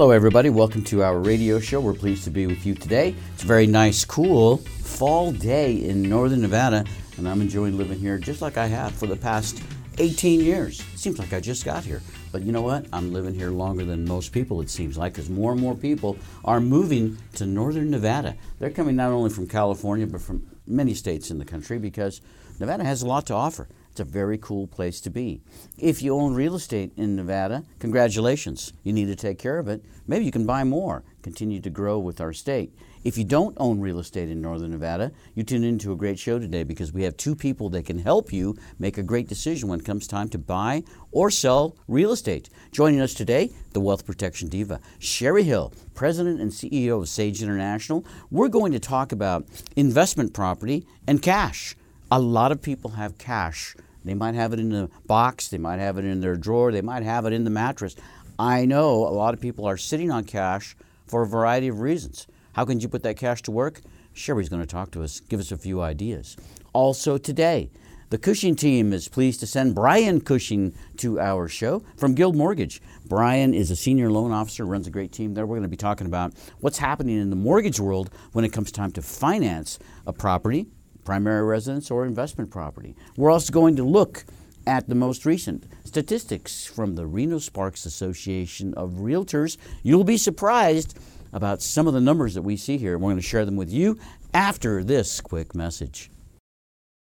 Hello, everybody. Welcome to our radio show. We're pleased to be with you today. It's a very nice, cool fall day in northern Nevada, and I'm enjoying living here just like I have for the past 18 years. Seems like I just got here. But you know what? I'm living here longer than most people, it seems like, because more and more people are moving to northern Nevada. They're coming not only from California, but from many states in the country because Nevada has a lot to offer. A very cool place to be. If you own real estate in Nevada, congratulations. You need to take care of it. Maybe you can buy more, continue to grow with our state. If you don't own real estate in Northern Nevada, you tune into a great show today because we have two people that can help you make a great decision when it comes time to buy or sell real estate. Joining us today, the Wealth Protection Diva, Sherry Hill, President and CEO of Sage International. We're going to talk about investment property and cash. A lot of people have cash. They might have it in the box, they might have it in their drawer, they might have it in the mattress. I know a lot of people are sitting on cash for a variety of reasons. How can you put that cash to work? Sherry's going to talk to us, give us a few ideas. Also, today, the Cushing team is pleased to send Brian Cushing to our show from Guild Mortgage. Brian is a senior loan officer, runs a great team there. We're going to be talking about what's happening in the mortgage world when it comes time to finance a property, primary residence or investment property. We're also going to look at the most recent statistics from the Reno Sparks Association of Realtors. You'll be surprised about some of the numbers that we see here. We're going to share them with you after this quick message.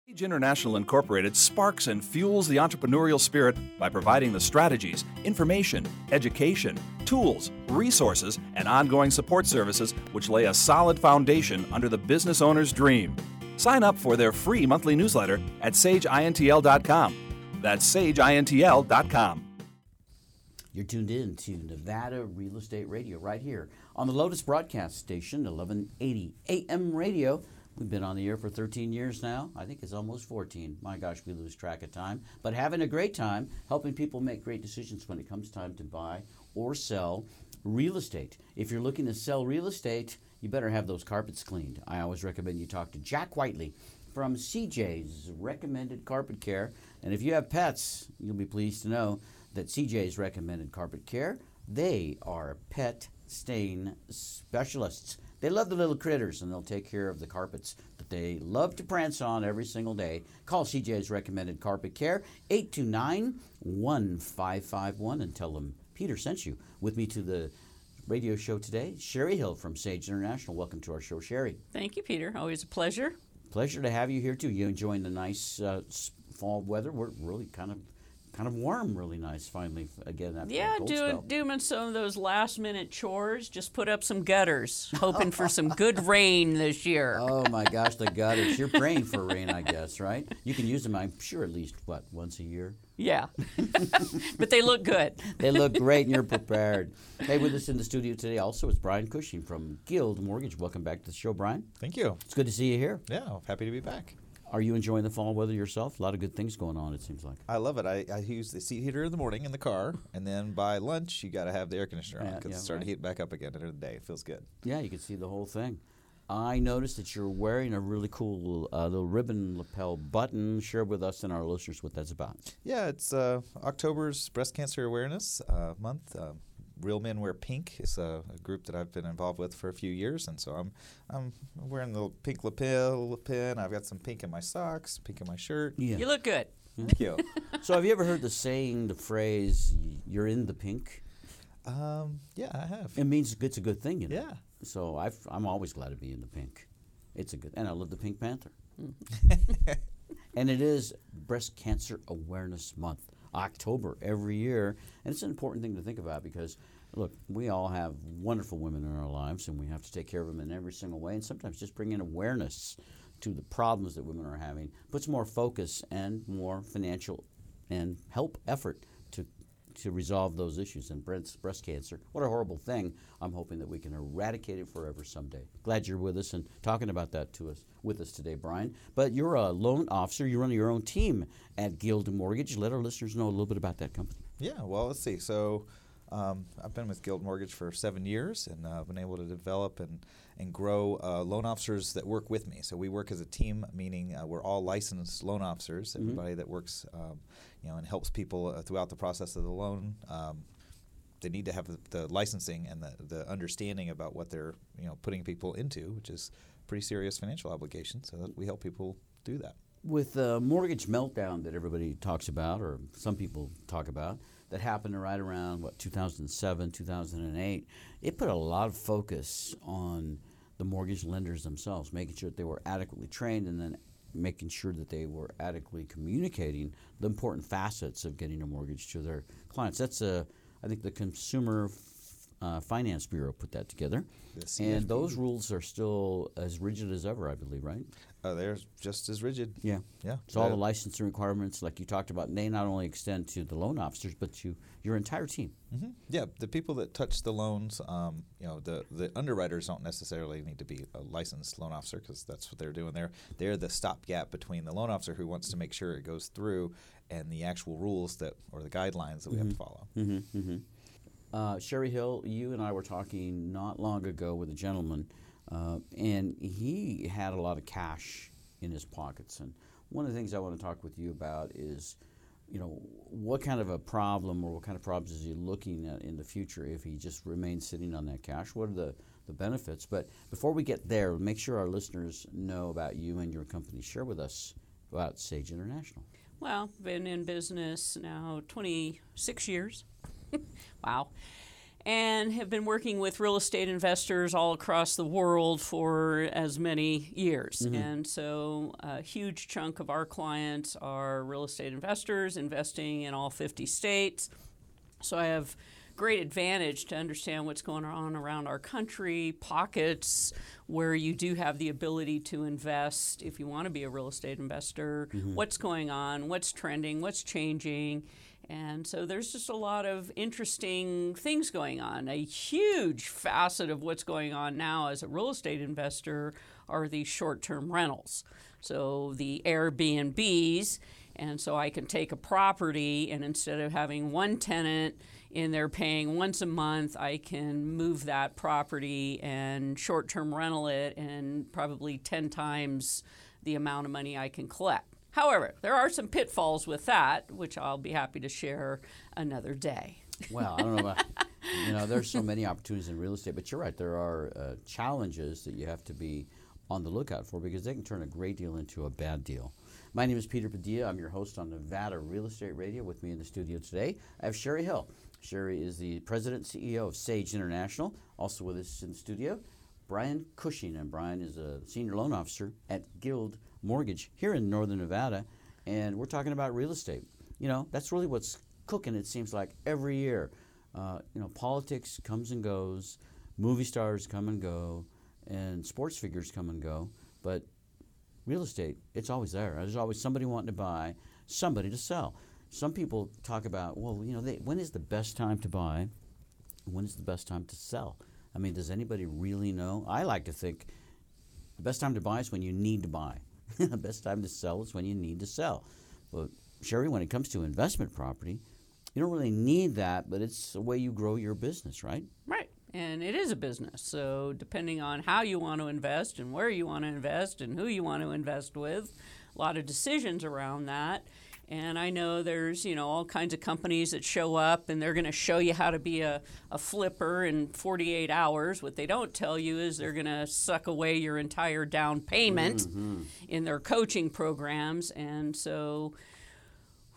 Sage International Incorporated sparks and fuels the entrepreneurial spirit by providing the strategies, information, education, tools, resources, and ongoing support services which lay a solid foundation under the business owner's dream. Sign up for their free monthly newsletter at sageintl.com. That's sageintl.com. You're tuned in to Nevada Real Estate Radio right here on the Lotus Broadcast Station, 1180 AM radio. We've been on the air for 13 years now. I think it's almost 14. My gosh, we lose track of time. But having a great time helping people make great decisions when it comes time to buy or sell real estate. If you're looking to sell real estate, you better have those carpets cleaned. I always recommend you talk to Jack Whiteley from CJ's Recommended Carpet Care. And if you have pets, you'll be pleased to know that CJ's Recommended Carpet Care, they are pet stain specialists. They love the little critters and they'll take care of the carpets that they love to prance on every single day. Call CJ's Recommended Carpet Care 829 1551 and tell them Peter sent you. With me to the radio show today, Sherry Hill from Sage International. Welcome to our show, Sherry. Thank you, Peter. Always a pleasure. Pleasure to have you here too. You enjoying the nice uh, fall weather? We're really kind of kind of warm, really nice. Finally, again after Yeah, a cold doing spell. doing some of those last minute chores. Just put up some gutters, hoping for some good rain this year. Oh my gosh, the gutters! You're praying for rain, I guess, right? You can use them, I'm sure, at least what once a year. Yeah, but they look good. They look great, and you're prepared. Hey, with us in the studio today also is Brian Cushing from Guild Mortgage. Welcome back to the show, Brian. Thank you. It's good to see you here. Yeah, happy to be back. Are you enjoying the fall weather yourself? A lot of good things going on. It seems like. I love it. I, I use the seat heater in the morning in the car, and then by lunch you got to have the air conditioner on because yeah, it's starting right. to heat back up again during the day. It feels good. Yeah, you can see the whole thing. I noticed that you're wearing a really cool uh, little ribbon lapel button. Share with us and our listeners what that's about. Yeah, it's uh, October's Breast Cancer Awareness uh, Month. Uh, Real Men Wear Pink is a, a group that I've been involved with for a few years, and so I'm I'm wearing the pink lapel pin. I've got some pink in my socks, pink in my shirt. Yeah. You look good. Thank you. so, have you ever heard the saying, the phrase, "You're in the pink"? um, yeah, I have. It means it's a good thing, you know. Yeah. So I've, I'm always glad to be in the pink. It's a good, and I love the Pink Panther. and it is Breast Cancer Awareness Month, October every year, and it's an important thing to think about because. Look, we all have wonderful women in our lives, and we have to take care of them in every single way. And sometimes just bringing awareness to the problems that women are having puts more focus and more financial and help effort to to resolve those issues. And breast, breast cancer, what a horrible thing. I'm hoping that we can eradicate it forever someday. Glad you're with us and talking about that to us with us today, Brian. But you're a loan officer. You run your own team at Guild Mortgage. Let our listeners know a little bit about that company. Yeah, well, let's see. So um, I've been with Guild Mortgage for seven years and I've uh, been able to develop and, and grow uh, loan officers that work with me. So we work as a team, meaning uh, we're all licensed loan officers, everybody that works um, you know, and helps people uh, throughout the process of the loan. Um, they need to have the, the licensing and the, the understanding about what they're you know putting people into, which is pretty serious financial obligation. So that we help people do that. With the mortgage meltdown that everybody talks about, or some people talk about, that happened right around what 2007, 2008, it put a lot of focus on the mortgage lenders themselves, making sure that they were adequately trained and then making sure that they were adequately communicating the important facets of getting a mortgage to their clients. That's a, I think the Consumer uh, Finance Bureau put that together, and those rules are still as rigid as ever, I believe, right? Uh, they're just as rigid. Yeah, yeah. So all the licensing requirements, like you talked about, they not only extend to the loan officers, but to your entire team. Mm-hmm. Yeah, the people that touch the loans, um, you know, the the underwriters don't necessarily need to be a licensed loan officer because that's what they're doing there. They're the stopgap between the loan officer who wants to make sure it goes through and the actual rules that or the guidelines that we Mm-hmm. have to follow. Mm-hmm, mm-hmm. Uh, Sherry Hill, you and I were talking not long ago with a gentleman, uh, and he had a lot of cash in his pockets. And one of the things I want to talk with you about is, you know, what kind of a problem or what kind of problems is he looking at in the future if he just remains sitting on that cash? What are the, the benefits? But before we get there, make sure our listeners know about you and your company. Share with us about Sage International. Well, been in business now 26 years. Wow. And have been working with real estate investors all across the world for as many years. Mm-hmm. And so a huge chunk of our clients are real estate investors investing in all 50 states. So I have great advantage to understand what's going on around our country, pockets where you do have the ability to invest if you want to be a real estate investor, mm-hmm. what's going on, what's trending, what's changing. And so there's just a lot of interesting things going on. A huge facet of what's going on now as a real estate investor are these short term rentals. So the Airbnbs. And so I can take a property and instead of having one tenant in there paying once a month, I can move that property and short term rental it and probably 10 times the amount of money I can collect. However, there are some pitfalls with that, which I'll be happy to share another day. Well, I don't know about, you know, there's so many opportunities in real estate, but you're right. There are uh, challenges that you have to be on the lookout for because they can turn a great deal into a bad deal. My name is Peter Padilla. I'm your host on Nevada Real Estate Radio. With me in the studio today, I have Sherry Hill. Sherry is the president and CEO of Sage International. Also with us in the studio, Brian Cushing, and Brian is a senior loan officer at Guild Mortgage here in Northern Nevada, and we're talking about real estate. You know, that's really what's cooking. It seems like every year. Uh, you know, politics comes and goes, movie stars come and go, and sports figures come and go, but real estate, it's always there. There's always somebody wanting to buy, somebody to sell. Some people talk about, well, you know, they, when is the best time to buy? When is the best time to sell? I mean, does anybody really know? I like to think the best time to buy is when you need to buy. the best time to sell is when you need to sell. But Sherry, when it comes to investment property, you don't really need that, but it's the way you grow your business, right? Right. And it is a business. So, depending on how you want to invest and where you want to invest and who you want to invest with, a lot of decisions around that. And I know there's, you know, all kinds of companies that show up and they're going to show you how to be a, a flipper in 48 hours. What they don't tell you is they're going to suck away your entire down payment mm-hmm. in their coaching programs. And so,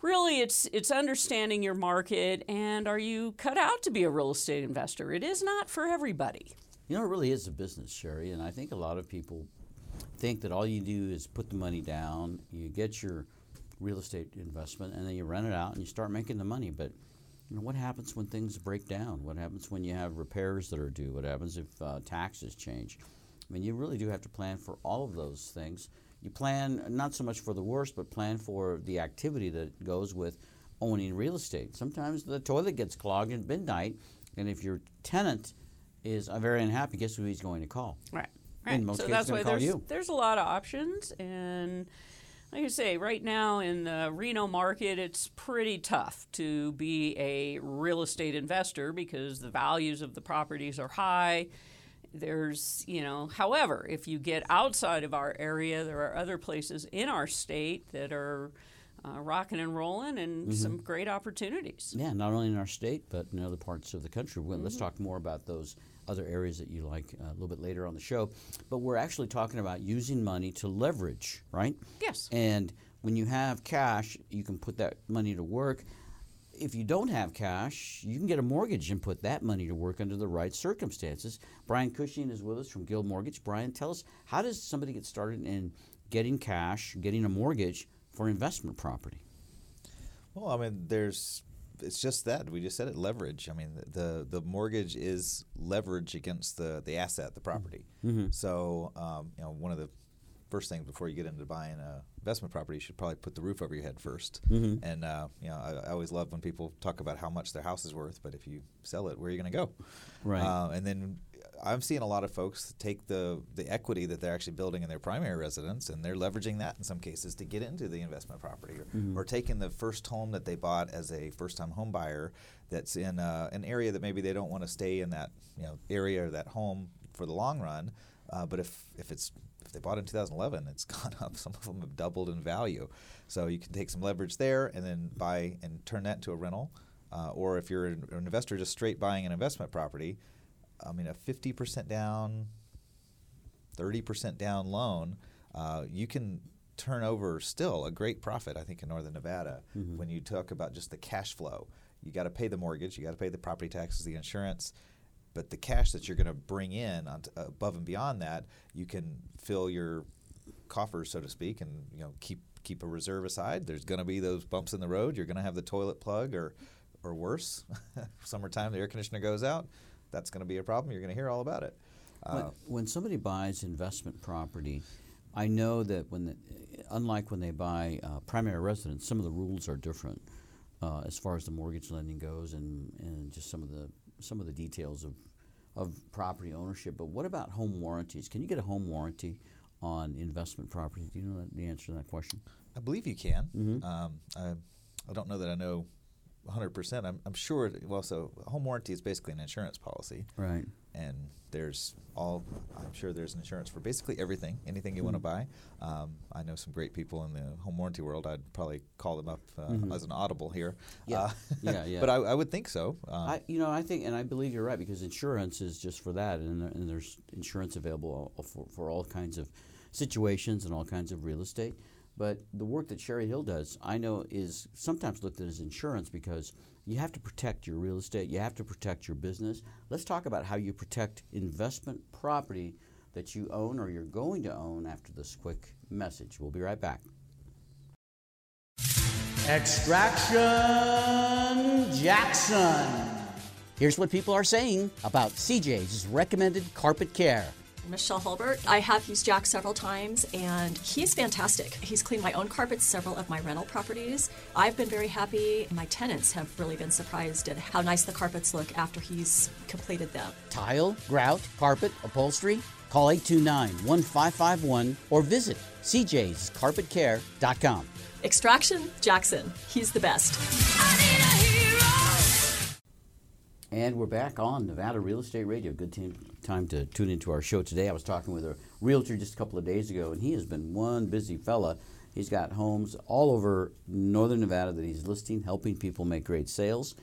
really it's it's understanding your market. And are you cut out to be a real estate investor? It is not for everybody. You know, it really is a business, Sherry, and I think a lot of people think that all you do is put the money down, you get your real estate investment, and then you rent it out and you start making the money. But you know, what happens when things break down? What happens when you have repairs that are due? What happens if uh, taxes change? I mean, you really do have to plan for all of those things. You plan not so much for the worst, but plan for the activity that goes with owning real estate. Sometimes the toilet gets clogged at midnight, and if your tenant is uh, very unhappy, guess who he's going to call? right most so cases, that's why call there's you. there's a lot of options and like I say, right now in the Reno market, it's pretty tough to be a real estate investor because the values of the properties are high. There's, you know, however, if you get outside of our area, there are other places in our state that are uh, rocking and rolling and some great opportunities. Yeah, not only in our state, but in other parts of the country. Well, Let's Mm-hmm. talk more about those other areas that you like uh, a little bit later on the show. But we're actually talking about using money to leverage, right? Yes. And when you have cash, you can put that money to work. If you don't have cash, you can get a mortgage and put that money to work under the right circumstances. Brian Cushing is with us from Guild Mortgage. Brian, tell us how does somebody get started in getting cash, getting a mortgage for investment property? Well, I mean, there's it's just that we just said it leverage. I mean, the the mortgage is leverage against the the asset, the property. So, um, you know, one of the first things before you get into buying a investment property, you should probably put the roof over your head 1st And uh, you know, I, I always love when people talk about how much their house is worth, but if you sell it, where are you going to go? Right. Uh, and then I'm seeing a lot of folks take the the equity that they're actually building in their primary residence and they're leveraging that in some cases to get into the investment property or, or taking the first home that they bought as a first time home buyer that's in uh, an area that maybe they don't want to stay in that you know area or that home for the long run. Uh, but if, if it's if they bought in 2011, it's gone up. Some of them have doubled in value. So you can take some leverage there and then buy and turn that into a rental. Uh, or if you're an, an investor just straight buying an investment property, I mean, a 50% down, 30% down loan, uh, you can turn over still a great profit, I think, in Northern Nevada when you talk about just the cash flow. You got to pay the mortgage, you got to pay the property taxes, the insurance, but the cash that you're going to bring in on t- above and beyond that, you can fill your coffers, so to speak, and you know keep keep a reserve aside. There's going to be those bumps in the road. You're going to have the toilet plug or or worse. Summertime, the air conditioner goes out. That's going to be a problem. You're going to hear all about it. When, Uh, when somebody buys investment property, I know that when, the, unlike when they buy uh, primary residence, some of the rules are different uh, as far as the mortgage lending goes, and, and just some of the some of the details of of property ownership. But what about home warranties? Can you get a home warranty on investment property? Do you know that, the answer to that question? I believe you can. Um, I, I don't know that I know 100%. I'm, I'm sure, well, so home warranty is basically an insurance policy. Right. And there's all, I'm sure there's insurance for basically everything, anything you want to buy. Um, I know some great people in the home warranty world. I'd probably call them up uh, as an audible here. Yeah. Uh, Yeah, yeah. but I, I would think so. Um, I, you know, I think, and I believe you're right because insurance is just for that, and, and there's insurance available for, for all kinds of situations and all kinds of real estate. But the work that Sherry Hill does, I know, is sometimes looked at as insurance because you have to protect your real estate, you have to protect your business. Let's talk about how you protect investment property that you own or you're going to own after this quick message. We'll be right back. Extraction Jackson. Here's what people are saying about CJ's recommended carpet care. Michelle Hulbert. I have used Jack several times and he's fantastic. He's cleaned my own carpets, several of my rental properties. I've been very happy. My tenants have really been surprised at how nice the carpets look after he's completed them. Tile, grout, carpet, upholstery? Call 829 1551 or visit cjscarpetcare.com. Extraction, Jackson. He's the best. And we're back on Nevada Real Estate Radio. Good time to tune into our show today. I was talking with a realtor just a couple of days ago, and he has been one busy fella. He's got homes all over northern Nevada that he's listing, helping people make great sales.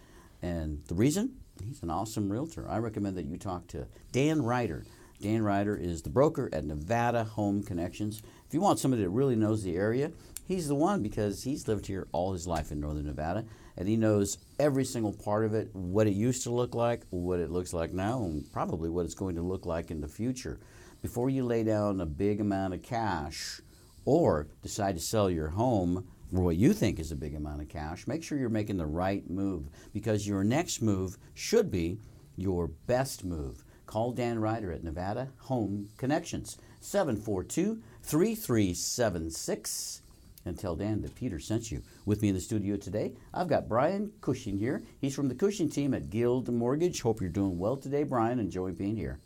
And the reason? He's an awesome realtor. I recommend that you talk to Dan Ryder. Dan Ryder is the broker at Nevada Home Connections. If you want somebody that really knows the area, he's the one because he's lived here all his life in northern Nevada and he knows every single part of it, what it used to look like, what it looks like now, and probably what it's going to look like in the future. Before you lay down a big amount of cash or decide to sell your home for what you think is a big amount of cash, make sure you're making the right move because your next move should be your best move. Call Dan Ryder at Nevada Home Connections, 742 3376 and tell Dan that Peter sent you. With me in the studio today, I've got Brian Cushing here. He's from the Cushing team at Guild Mortgage. Hope you're doing well today, Brian. Enjoy being here.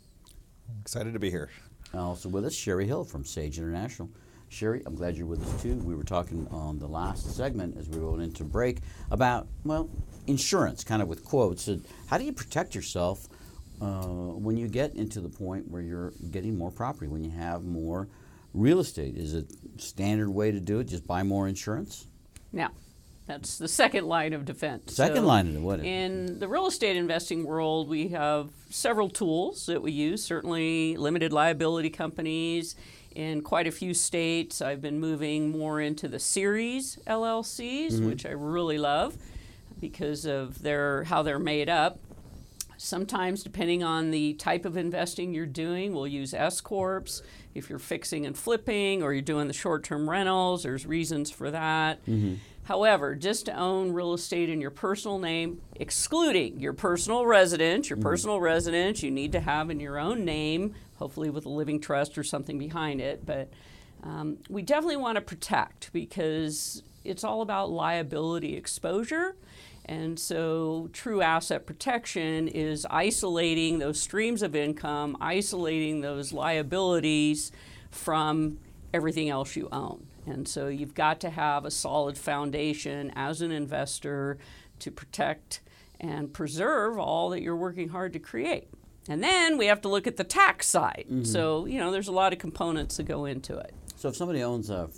excited to be here. Also with us, Sherry Hill from Sage International. Sherry, I'm glad you're with us too. We were talking on the last segment as we going into break about, well, insurance, kind of with quotes. And how do you protect yourself uh, when you get into the point where you're getting more property, when you have more real estate? Is it standard way to do it? Just buy more insurance? Now, that's the second line of defense. Second So line of what? In the real estate investing world, we have several tools that we use, certainly limited liability companies. In quite a few states, I've been moving more into the series LLCs, mm-hmm. which I really love because of their how they're made up. Sometimes, depending on the type of investing you're doing, we'll use S corps. If you're fixing and flipping, or you're doing the short-term rentals, there's reasons for that. However, just to own real estate in your personal name, excluding your personal residence, your personal residence you need to have in your own name, hopefully with a living trust or something behind it. But um, we definitely want to protect because it's all about liability exposure. And so, true asset protection is isolating those streams of income, isolating those liabilities from everything else you own. And so, you've got to have a solid foundation as an investor to protect and preserve all that you're working hard to create. And then we have to look at the tax side. Mm-hmm. So, you know, there's a lot of components that go into it. So if somebody owns a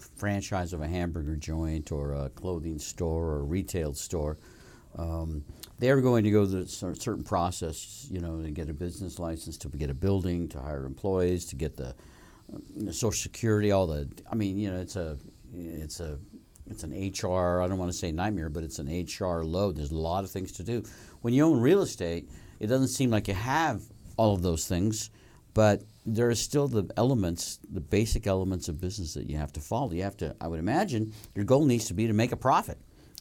franchise of a hamburger joint or a clothing store or a retail store, um, they're going to go through a certain process, you know, to get a business license, to get a building, to hire employees, to get the Social Security, all the. I mean, you know, it's a, it's a, it's an HR. I don't want to say nightmare, but it's an HR load. There's a lot of things to do. When you own real estate, it doesn't seem like you have all of those things, but there are still the elements, the basic elements of business that you have to follow. You have to. I would imagine your goal needs to be to make a profit.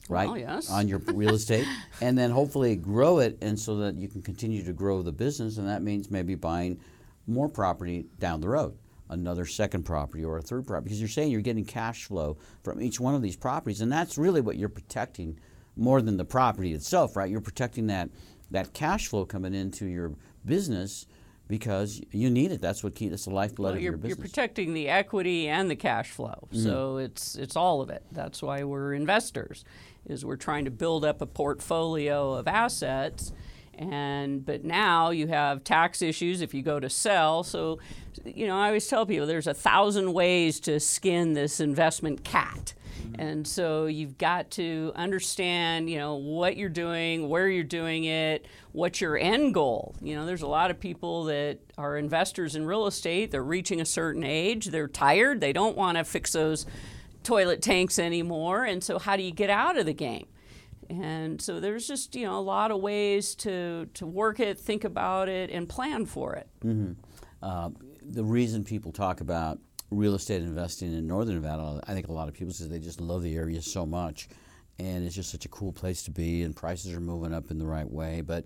Right Well, yes. on your real estate, and then hopefully grow it, and so that you can continue to grow the business, and that means maybe buying more property down the road, another second property or a third property, because you're saying you're getting cash flow from each one of these properties, and that's really what you're protecting more than the property itself, right? You're protecting that that cash flow coming into your business because you need it. That's what key. That's the lifeblood Well, of your business. you're protecting the equity and the cash flow. Mm-hmm. So it's it's all of it. That's why we're investors, is we're trying to build up a portfolio of assets. And but now you have tax issues if you go to sell. So, you know, I always tell people there's a thousand ways to skin this investment cat. And so you've got to understand, you know, what you're doing, where you're doing it, what's your end goal. You know, there's a lot of people that are investors in real estate, they're reaching a certain age, they're tired, they don't want to fix those toilet tanks anymore. And so how do you get out of the game? And so there's just, you know, a lot of ways to to work it, think about it and plan for it. Uh, the reason people talk about real estate investing in Northern Nevada, I think a lot of people say they just love the area so much, and it's just such a cool place to be, and prices are moving up in the right way. But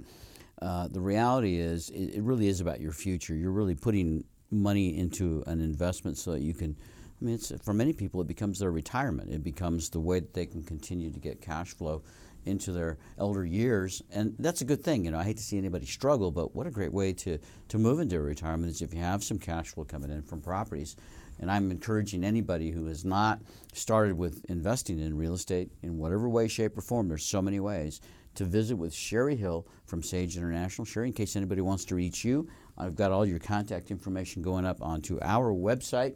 uh, the reality is, it, it really is about your future. You're really putting money into an investment so that you can. I mean, for many people, it becomes their retirement. It becomes the way that they can continue to get cash flow into their elder years, and that's a good thing. You know, I hate to see anybody struggle, but what a great way to to move into retirement is if you have some cash flow coming in from properties. And I'm encouraging anybody who has not started with investing in real estate in whatever way, shape, or form. There's so many ways to visit with Sherry Hill from Sage International. Sherry, in case anybody wants to reach you, I've got all your contact information going up onto our website.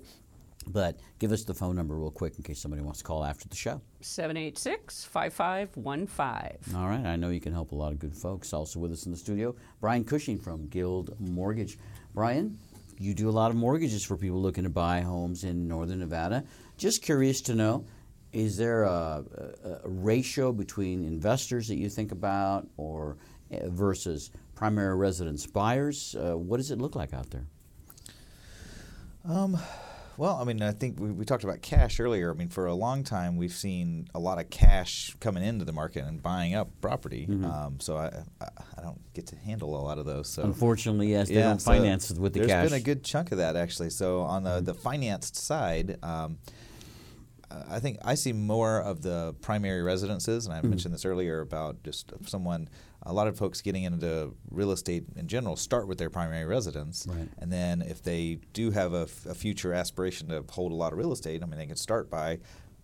But give us the phone number real quick in case somebody wants to call after the show. 786 5515. All right, I know you can help a lot of good folks. Also with us in the studio, Brian Cushing from Guild Mortgage. Brian, you do a lot of mortgages for people looking to buy homes in Northern Nevada. Just curious to know, is there a, a, a ratio between investors that you think about, or uh, versus primary residence buyers? Uh, what does it look like out there? Um, well, I mean, I think we, we talked about cash earlier. I mean, for a long time, we've seen a lot of cash coming into the market and buying up property. Mm-hmm. Um, so I, I, I don't get to handle a lot of those. So Unfortunately, yes, they Yeah, don't so finance with the there's cash. Mm-hmm. been a good chunk of that actually. So on the, the financed side, um, I think I see more of the primary residences, and I Mm-hmm. mentioned this earlier about just someone. A lot of folks getting into real estate in general start with their primary residence, Right. and then if they do have a, f- a future aspiration to hold a lot of real estate, I mean, they can start by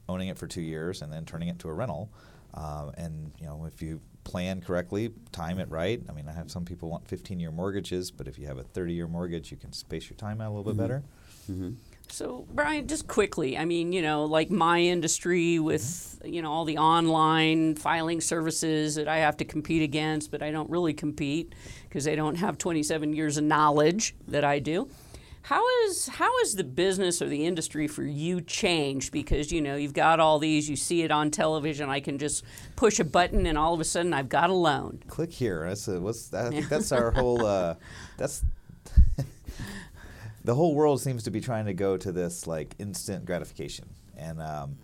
owning it for two years and then turning it to a rental. Um, and you know, if you plan correctly, time it right. I mean, I have some people want 15-year mortgages, but if you have a 30-year mortgage, you can space your time out a little bit better. hmm So, Brian, just quickly, I mean, you know, like my industry with, you know, all the online filing services that I have to compete against, but I don't really compete because they don't have 27 years of knowledge that I do. How is how is the business or the industry for you changed? Because you know you've got all these, you see it on television. I can just push a button, and all of a sudden I've got a loan. Click here. That's a, what's I think that's our whole. Uh, that's the whole world seems to be trying to go to this like instant gratification, and um,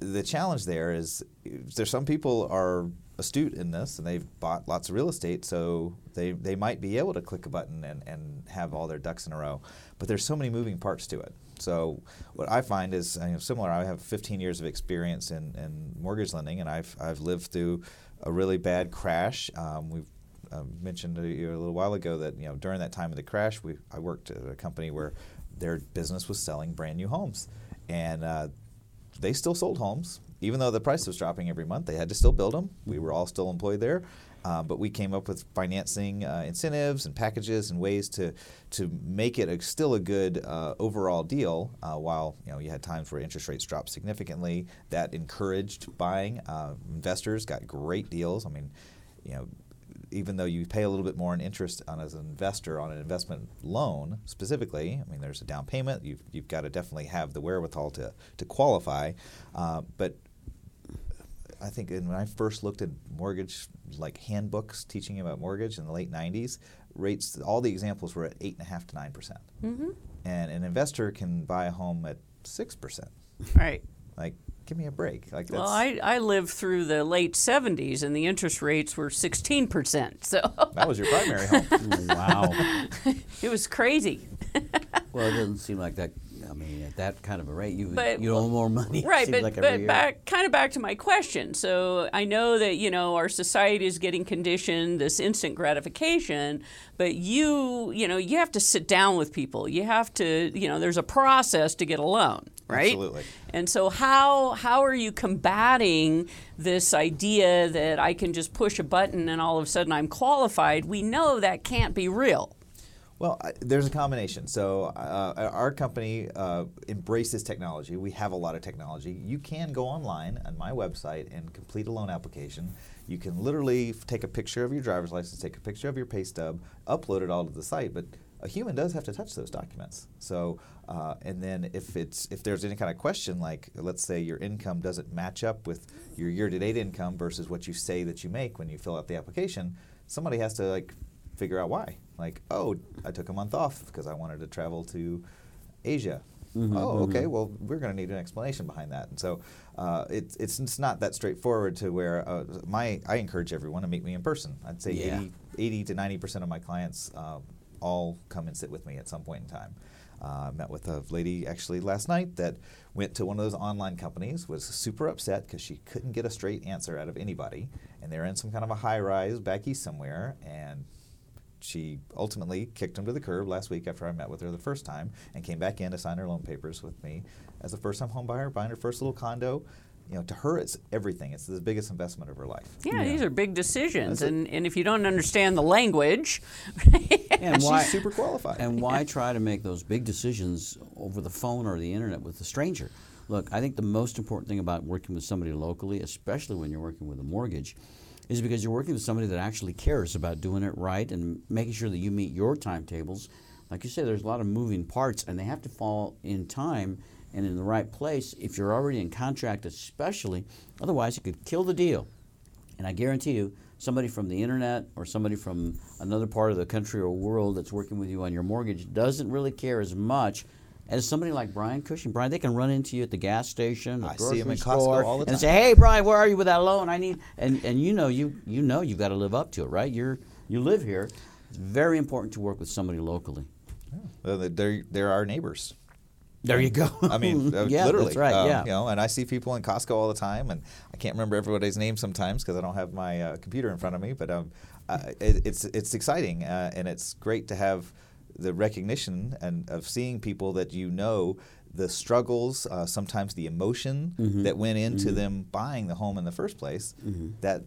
the challenge there is there's some people are astute in this and they've bought lots of real estate, so they, they might be able to click a button and, and have all their ducks in a row. But there's so many moving parts to it. So what I find is you know, similar. I have 15 years of experience in, in mortgage lending, and I've, I've lived through a really bad crash. Um, we've uh, mentioned a, a little while ago that you know during that time of the crash, we I worked at a company where their business was selling brand new homes, and uh, they still sold homes even though the price was dropping every month, they had to still build them. We were all still employed there. Uh, but we came up with financing uh, incentives and packages and ways to to make it a, still a good uh, overall deal. Uh, while you know you had times where interest rates dropped significantly, that encouraged buying. Uh, investors got great deals. I mean, you know, even though you pay a little bit more in interest on as an investor on an investment loan specifically, I mean, there's a down payment. You've, you've got to definitely have the wherewithal to, to qualify. Uh, but I think when I first looked at mortgage, like handbooks teaching about mortgage in the late 90s, rates, all the examples were at 8.5 to 9%. percent mm-hmm. And an investor can buy a home at 6%. Right. Like, give me a break. Like well, I, I lived through the late 70s and the interest rates were 16%. So that was your primary home. wow. it was crazy. well, it doesn't seem like that I mean, at that kind of a rate, you but, you owe more money. Right, but, like but back kind of back to my question. So I know that you know our society is getting conditioned this instant gratification, but you you know you have to sit down with people. You have to you know there's a process to get a loan, right? Absolutely. And so how how are you combating this idea that I can just push a button and all of a sudden I'm qualified? We know that can't be real. Well, there's a combination. So uh, our company uh, embraces technology. We have a lot of technology. You can go online on my website and complete a loan application. You can literally take a picture of your driver's license, take a picture of your pay stub, upload it all to the site. But a human does have to touch those documents. So, uh, and then if it's if there's any kind of question, like let's say your income doesn't match up with your year-to-date income versus what you say that you make when you fill out the application, somebody has to like figure out why. Like, oh, I took a month off because I wanted to travel to Asia. Mm-hmm, oh, okay. Mm-hmm. Well, we're going to need an explanation behind that. And so uh, it's, it's, it's not that straightforward to where uh, my I encourage everyone to meet me in person. I'd say yeah. 80, 80 to 90 percent of my clients uh, all come and sit with me at some point in time. Uh, I met with a lady actually last night that went to one of those online companies, was super upset because she couldn't get a straight answer out of anybody, and they're in some kind of a high rise back east somewhere, and she ultimately kicked him to the curb last week after I met with her the first time and came back in to sign her loan papers with me as a first time home buyer, buying her first little condo. You know, to her, it's everything. It's the biggest investment of her life. Yeah, yeah. these are big decisions, and, and if you don't understand the language, and why, she's super qualified. And why try to make those big decisions over the phone or the internet with a stranger? Look, I think the most important thing about working with somebody locally, especially when you're working with a mortgage, is because you're working with somebody that actually cares about doing it right and making sure that you meet your timetables. Like you say, there's a lot of moving parts, and they have to fall in time and in the right place if you're already in contract, especially. Otherwise, it could kill the deal. And I guarantee you, somebody from the internet or somebody from another part of the country or world that's working with you on your mortgage doesn't really care as much as somebody like Brian Cushing, Brian, they can run into you at the gas station, I see him in store, Costco all the time. and say, "Hey, Brian, where are you with that loan? I need." And and you know you you know you've got to live up to it, right? You're you live here. It's very important to work with somebody locally. Yeah. They're they're our neighbors. There you go. I mean, uh, yeah, literally. That's right. Um, yeah. You know, and I see people in Costco all the time, and I can't remember everybody's name sometimes because I don't have my uh, computer in front of me. But um, uh, it, it's it's exciting, uh, and it's great to have the recognition and of seeing people that you know the struggles, uh, sometimes the emotion mm-hmm. that went into mm-hmm. them buying the home in the first place, mm-hmm. that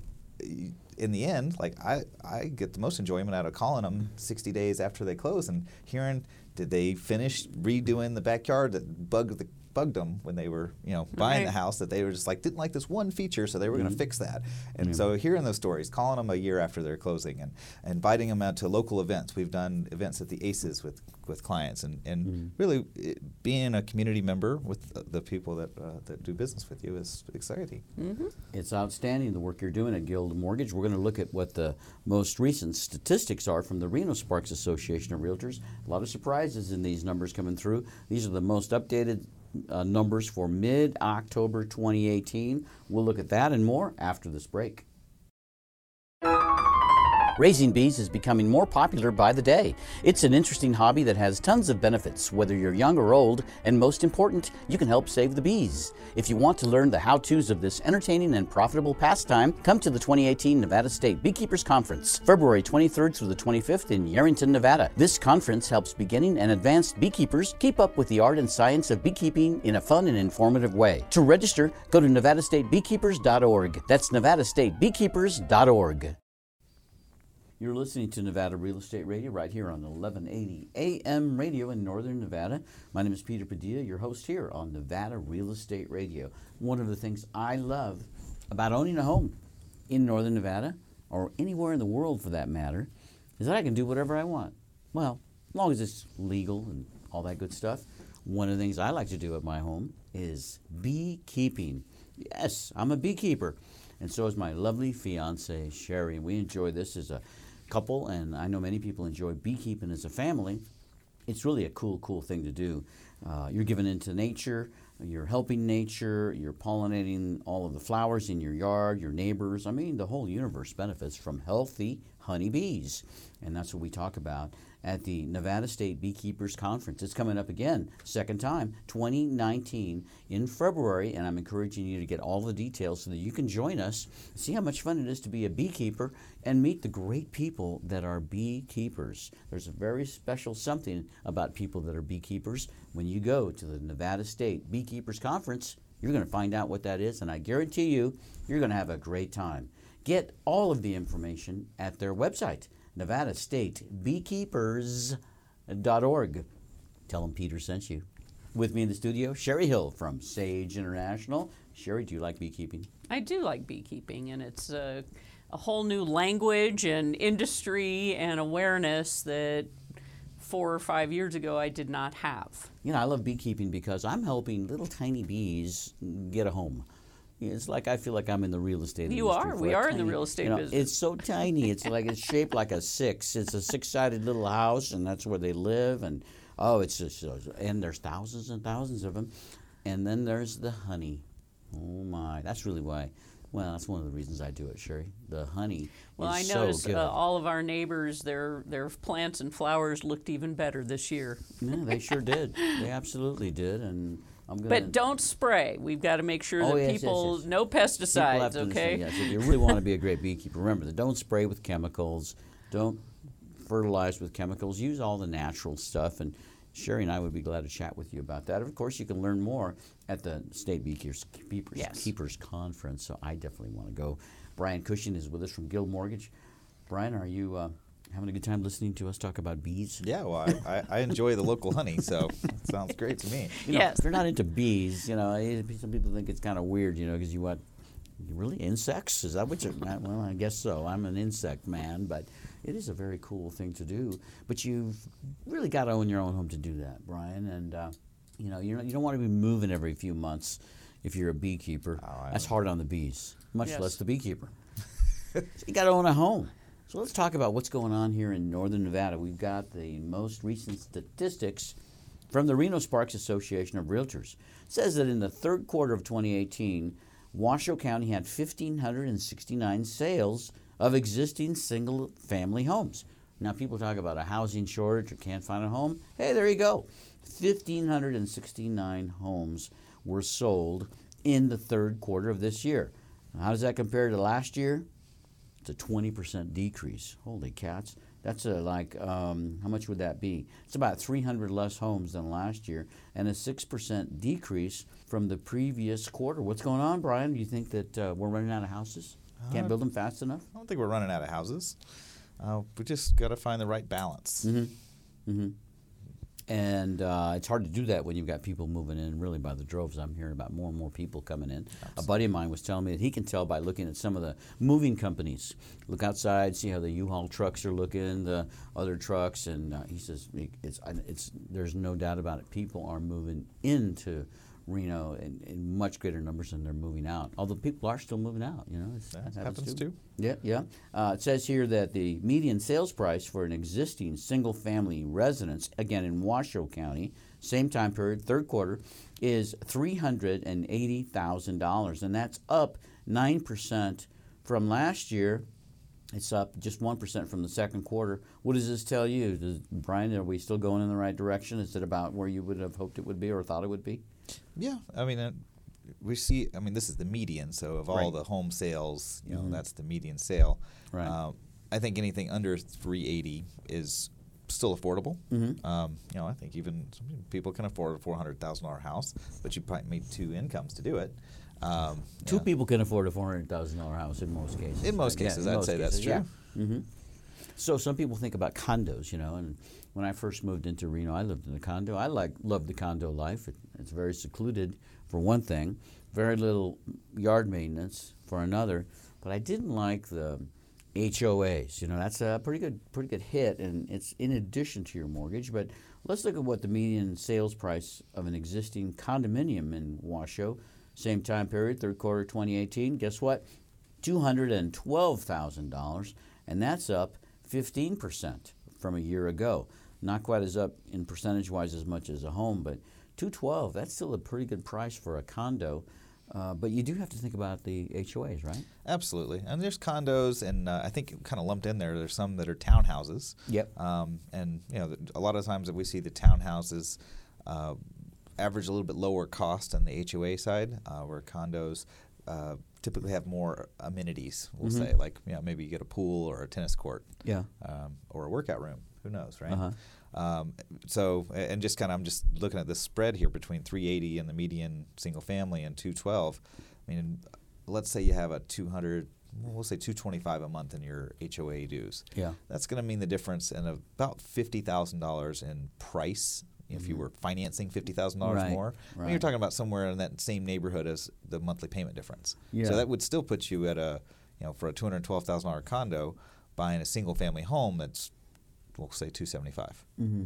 in the end, like I, I get the most enjoyment out of calling them 60 days after they close and hearing did they finish redoing the backyard that bugged the bugged them when they were you know buying the house that they were just like didn't like this one feature so they were going to mm-hmm. fix that. And so hearing those stories calling them a year after they're closing and, and inviting them out to local events. We've done events at the aces with with clients and, and mm-hmm. really it, being a community member with the, the people that uh, that do business with you is exciting. Mm-hmm. It's outstanding the work you're doing at Guild Mortgage. We're going to look at what the most recent statistics are from the Reno Sparks Association of Realtors. A lot of surprises in these numbers coming through. These are the most updated uh, numbers for mid October 2018. We'll look at that and more after this break. Raising bees is becoming more popular by the day. It's an interesting hobby that has tons of benefits, whether you're young or old, and most important, you can help save the bees. If you want to learn the how to's of this entertaining and profitable pastime, come to the 2018 Nevada State Beekeepers Conference, February 23rd through the 25th in Yerington, Nevada. This conference helps beginning and advanced beekeepers keep up with the art and science of beekeeping in a fun and informative way. To register, go to nevadastatebeekeepers.org. That's nevadastatebeekeepers.org. You're listening to Nevada Real Estate Radio right here on 1180 AM radio in Northern Nevada. My name is Peter Padilla, your host here on Nevada Real Estate Radio. One of the things I love about owning a home in Northern Nevada, or anywhere in the world for that matter, is that I can do whatever I want. Well, as long as it's legal and all that good stuff. One of the things I like to do at my home is beekeeping. Yes, I'm a beekeeper. And so is my lovely fiance, Sherry. We enjoy this as a couple, and I know many people enjoy beekeeping as a family. It's really a cool, cool thing to do. Uh, you're giving into nature, you're helping nature, you're pollinating all of the flowers in your yard, your neighbors. I mean, the whole universe benefits from healthy honeybees. And that's what we talk about at the Nevada State Beekeepers Conference. It's coming up again, second time, 2019 in February, and I'm encouraging you to get all the details so that you can join us, see how much fun it is to be a beekeeper, and meet the great people that are beekeepers. There's a very special something about people that are beekeepers. When you go to the Nevada State Beekeepers Conference, you're going to find out what that is, and I guarantee you, you're going to have a great time. Get all of the information at their website, nevadastatebeekeepers.org. Tell them Peter sent you. With me in the studio, Sherry Hill from Sage International. Sherry, do you like beekeeping? I do like beekeeping, and it's a, a whole new language and industry and awareness that four or five years ago I did not have. You know, I love beekeeping because I'm helping little tiny bees get a home. It's like I feel like I'm in the real estate business. You are. We are in the real estate you know, business. It's so tiny. It's like it's shaped like a six. It's a six-sided little house, and that's where they live. And oh, it's just and there's thousands and thousands of them. And then there's the honey. Oh my, that's really why. Well, that's one of the reasons I do it, Sherry. The honey Well, I noticed so uh, all of our neighbors, their their plants and flowers looked even better this year. yeah, they sure did. They absolutely did, and. But don't spray. We've got to make sure Oh, that yes, yes, people yes. no pesticides. to Okay. Yes, if you really want to be a great beekeeper, remember that don't spray with chemicals, don't fertilize with chemicals. Use all the natural stuff. And Sherry and I would be glad to chat with you about that. Of course, you can learn more at the State Beekeepers, Keepers, Yes. Keepers Conference. So I definitely want to go. Brian Cushing is with us from Guild Mortgage. Brian, are you uh, having a good time listening to us talk about bees? Yeah, well, I, I, I enjoy the local honey, so it sounds great to me. You know, Yes. if you're not into bees, you know, eh, some people think it's kind of weird, you know, because you want Really, insects? Is that what you're? Well, I guess so. I'm an insect man, but it is a very cool thing to do. But you've really got to own your own home to do that, Brian. And uh, you know, you you don't want to be moving every few months if you're a beekeeper. Oh, That's hard on the bees, much Yes. less the beekeeper. So you got to own a home. So let's talk about what's going on here in northern Nevada. We've got the most recent statistics from the Reno Sparks Association of Realtors. It says that in the third quarter of 2018, Washoe County had 1,569 sales of existing single family homes. Now, people talk about a housing shortage or can't find a home. Hey, there you go. 1,569 homes were sold in the third quarter of this year. How does that compare to last year? A 20% decrease. Holy cats. That's a, like, um, how much would that be? It's about 300 less homes than last year and a 6% decrease from the previous quarter. What's going on, Brian? Do you think that uh, we're running out of houses? Can't build them fast enough. I don't think we're running out of houses. Uh, we just got to find the right balance. And uh, it's hard to do that when you've got people moving in really by the droves. I'm hearing about more and more people coming in. A buddy of mine was telling me that he can tell by looking at some of the moving companies. Look outside, see how the U-Haul trucks are looking, the other trucks, and uh, he says it's, it's there's no doubt about it. People are moving into Reno in, in much greater numbers than they're moving out. Although people are still moving out, you know, That that happens too. Yeah, yeah. Uh, it says here that the median sales price for an existing single-family residence, again in Washoe County, same time period, third quarter, is three hundred and eighty thousand dollars, and that's up nine percent from last year. It's up just one percent from the second quarter. What does this tell you, does, Brian? Are we still going in the right direction? Is it about where you would have hoped it would be or thought it would be? Yeah, I mean, uh, we see. I mean, this is the median. So of all Right. the home sales, you know, that's the median sale. Right. Um, I think anything under 380 is still affordable. Mm-hmm. Um, you know, I think even some people can afford a four hundred thousand dollar house, but you probably need two incomes to do it. Um, Two yeah. people can afford a four hundred thousand dollar house in most cases. In most Yeah, cases, in I'd most say that's cases, yeah. true. hmm So some people think about condos, you know, and when I first moved into Reno, I lived in a condo. I like loved the condo life. It, it's very secluded for one thing, very little yard maintenance for another, but I didn't like the HOAs. You know, that's a pretty good pretty good hit, and it's in addition to your mortgage. But let's look at what the median sales price of an existing condominium in Washoe, same time period, third quarter 2018. Guess what? $212,000, and that's up 15% from a year ago. Not quite as up in percentage wise as much as a home, but 212, that's still a pretty good price for a condo. Uh, but you do have to think about the HOAs, right? Absolutely, and there's condos, and uh, I think kind of lumped in there. There's some that are townhouses. Yep. Um, and you know, a lot of times that we see the townhouses uh, average a little bit lower cost on the HOA side, uh, where condos uh, typically have more amenities. We'll say, like you know, maybe you get a pool or a tennis court. Yeah. Um, or a workout room. Who knows, right? Uh-huh. Um, so, and just kind of, I'm just looking at the spread here between 380 and the median single family and 212. I mean, let's say you have a 200, well, we'll say 225 a month in your HOA dues. Yeah. That's going to mean the difference in about $50,000 in price. If you were financing fifty thousand dollars Mm-hmm. Right, more, I mean, right. you're talking about somewhere in that same neighborhood as the monthly payment difference. Yeah. So that would still put you at a, you know, for a two hundred twelve thousand dollar condo, buying a single family home that's, we'll say two seventy five. Mm-hmm.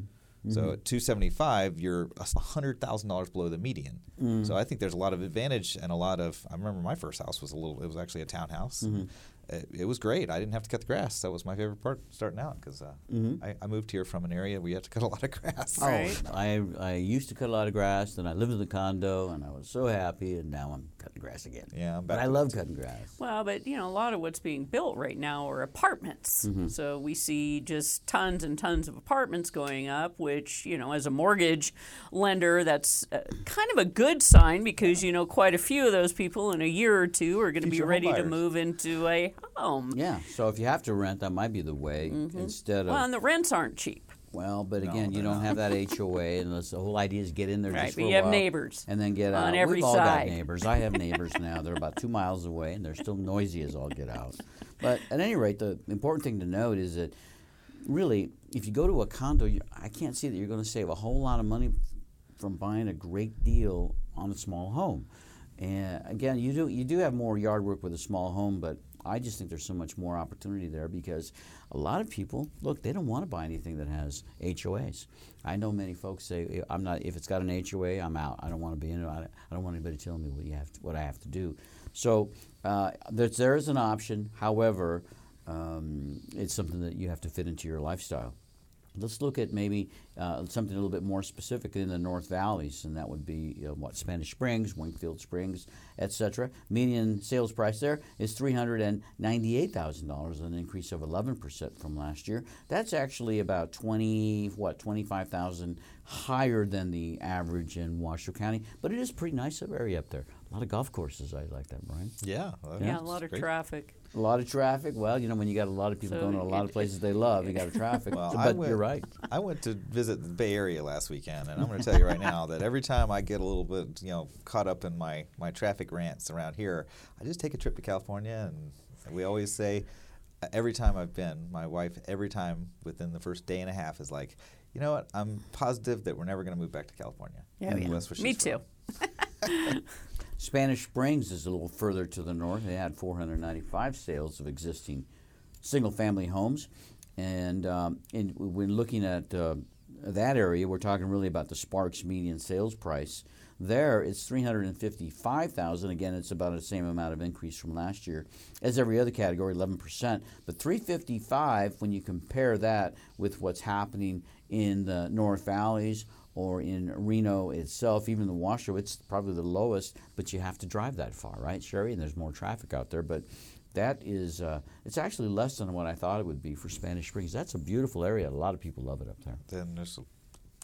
So at 275, you're $100,000 below the median. Mm. So I think there's a lot of advantage and a lot of. I remember my first house was a little. It was actually a townhouse. Mm-hmm. It, it was great. I didn't have to cut the grass. That was my favorite part starting out because uh, I, I moved here from an area where you have to cut a lot of grass. Right. Oh, I, I used to cut a lot of grass, then I lived in the condo, and I was so happy, and now I'm cutting grass again. Yeah, I'm But I love cutting grass. Well, but you know, a lot of what's being built right now are apartments. Mm-hmm. So we see just tons and tons of apartments going up, which, you know, as a mortgage lender, that's uh, kind of a good sign because, you know, quite a few of those people in a year or two are going to be ready to move into a home. Yeah, so if you have to rent, that might be the way instead of. Well, and the rents aren't cheap. Well, but again, you don't have that HOA, and the whole idea is get in there Right, just but for a you have neighbors and then get out. on every We've all side. got neighbors. I have neighbors now. They're about two miles away, and they're still noisy as all get out. But at any rate, the important thing to note is that really, if you go to a condo, you, I can't see that you're going to save a whole lot of money from buying a great deal on a small home. And again, you do you do have more yard work with a small home, but I just think there's so much more opportunity there because a lot of people look they don't want to buy anything that has HOAs. I know many folks say I'm not if it's got an HOA I'm out. I don't want to be in it. I don't want anybody telling me what you have to, what I have to do. So uh, there's there is an option. However, um, it's something that you have to fit into your lifestyle. Let's look at maybe uh, something a little bit more specific in the North Valleys, and that would be you know, what Spanish Springs, Wingfield Springs, etc. Median sales price there is three hundred and ninety-eight thousand dollars, an increase of eleven percent from last year. That's actually about twenty what twenty-five thousand higher than the average in Washoe County, but it is a pretty nice area up there. A lot of golf courses. I like that, Brian. Yeah. Yeah, a lot of great. traffic. A lot of traffic. Well, you know, when you got a lot of people So going to a lot of places they love, you got a traffic. Well, but went, you're right. I went to visit the Bay Area last weekend, and I'm going to tell you right now that every time I get a little bit, you know, caught up in my, my traffic rants around here, I just take a trip to California, and we always say, uh, every time I've been, my wife, every time within the first day and a half, is like, you know what? I'm positive that we're never going to move back to California. Yeah, And yeah. that's Me too. Spanish Springs is a little further to the north. They had 495 sales of existing single-family homes, and um, when looking at uh, that area, we're talking really about the Sparks median sales price. There, it's 355,000. Again, it's about the same amount of increase from last year as every other category, 11%. But 355, when you compare that with what's happening in the North Valleys or in Reno itself, even the Washoe, it's probably the lowest, but you have to drive that far, right, Sherry? And there's more traffic out there. But that is, uh, it's actually less than what I thought it would be for Spanish Springs. That's a beautiful area. A lot of people love it up there. Then there's,